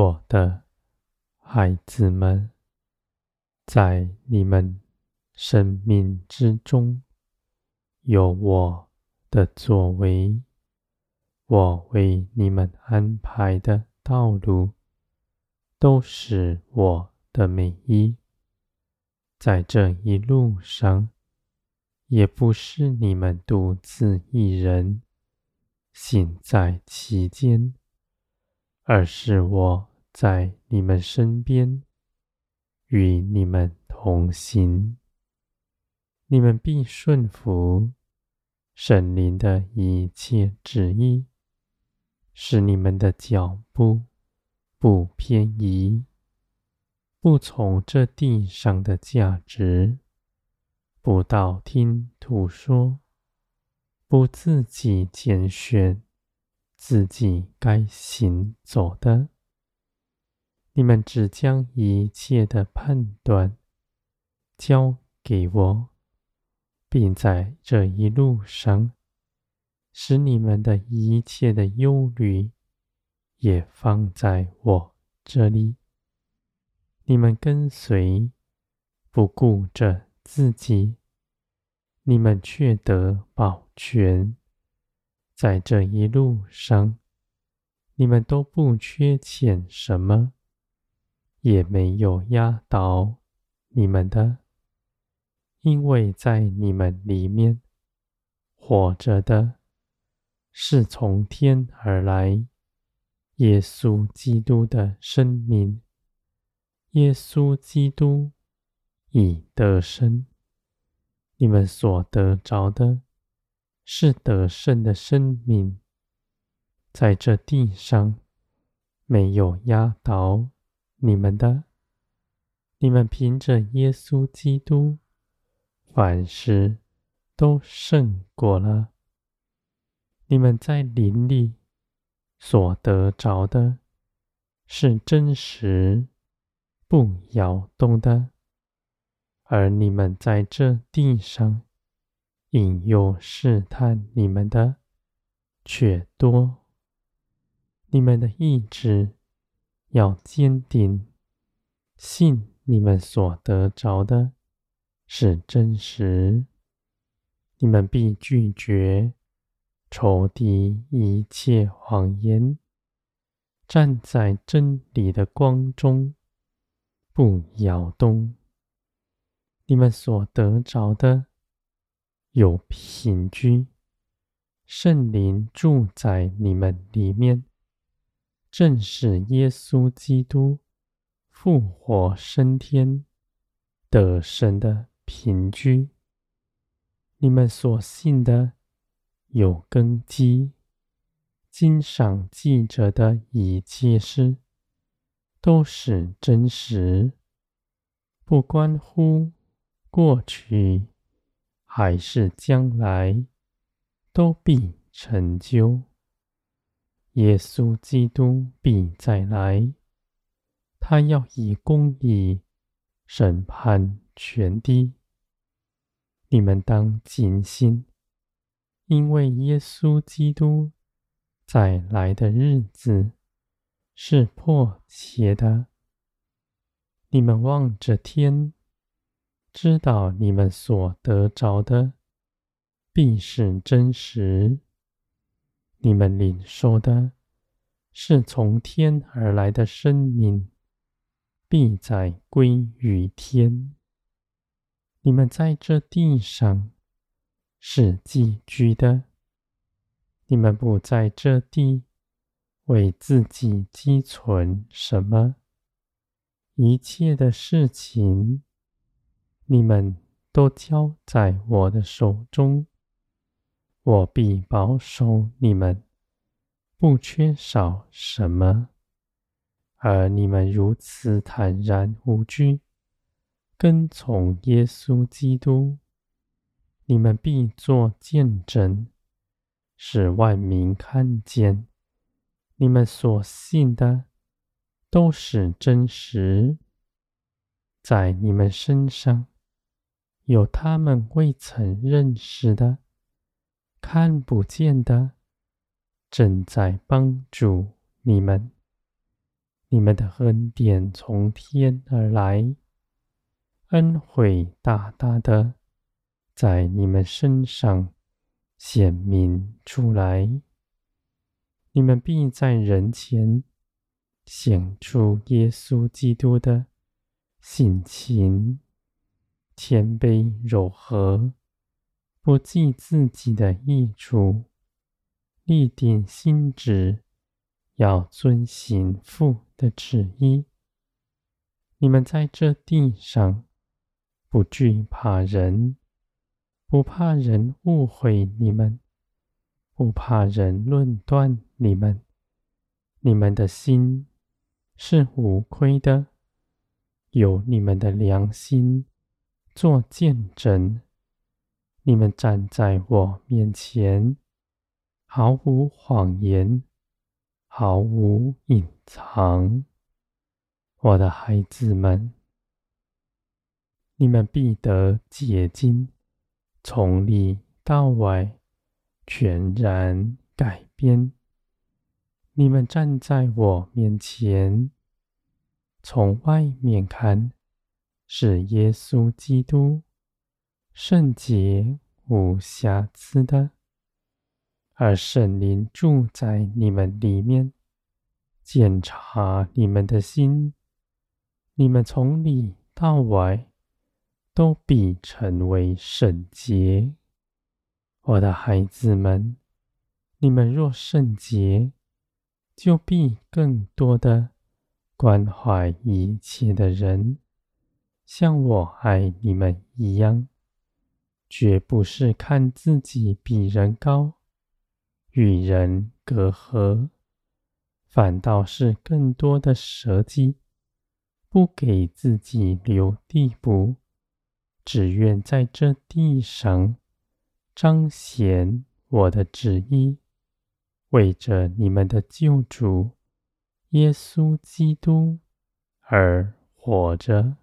我的孩子们，在你们生命之中，有我的作为。我为你们安排的道路，都是我的美意。在这一路上，也不是你们独自一人行在其间，而是我在你们身边，与你们同行。你们必顺服神灵的一切旨意，使你们的脚步不偏移。不从这地上的价值，不道听途说，不自己拣选自己该行走的。你们只将一切的判断交给我，并在这一路上，使你们的一切的忧虑也放在我这里。你们跟随，不顾着自己，你们却得保全。在这一路上，你们都不缺欠什么，也没有压倒你们的，因为在你们里面活着的，是从天而来，耶稣基督的生命。耶稣基督已得胜，你们所得着的，是得胜的生命。在这地上，没有压倒你们的。你们凭着耶稣基督，凡事都胜过了。你们在林里所得着的，是真实。不摇动的，而你们在这地上引诱试探你们的却多。你们的意志要坚定，信你们所得着的是真实，你们必拒绝仇敌一切谎言，站在真理的光中。不摇动，你们所得着的有凭据，圣灵住在你们里面，正是耶稣基督复活升天得神的凭据。你们所信的有根基，经上记着的一切事。都是真实，不关乎过去还是将来，都必成就。耶稣基督必再来，他要以公义审判全地。你们当警醒，因为耶稣基督再来的日子。是迫切的。你们望着天，知道你们所得着的必是真实。你们领受的是从天而来的生命，必在归于天。你们在这地上是寄居的，你们不在这地。为自己积存什么？一切的事情，你们都交在我的手中，我必保守你们，不缺少什么。而你们如此坦然无惧，跟从耶稣基督，你们必作见证，使万民看见。你们所信的都是真实，在你们身上有他们未曾认识的、看不见的，正在帮助你们。你们的恩典从天而来，恩惠大大的在你们身上显明出来。你们必在人前显出耶稣基督的性情，谦卑柔和，不计自己的益处，立定心志，要遵行父的旨意。你们在这地上不惧怕人，不怕人误会你们。不怕人论断你们，你们的心是无亏的，有你们的良心做见证。你们站在我面前，毫无谎言，毫无隐藏。我的孩子们，你们必得洁净，从里到外。全然改变。你们站在我面前，从外面看是耶稣基督，圣洁无瑕疵的，而圣灵住在你们里面，检查你们的心，你们从里到外都必成为圣洁。我的孩子们，你们若圣洁，就必更多的关怀一切的人，像我爱你们一样，绝不是看自己比人高，与人隔阂，反倒是更多的舍己，不给自己留地步，只愿在这地上。彰显我的旨意，为着你们的救主耶稣基督而活着。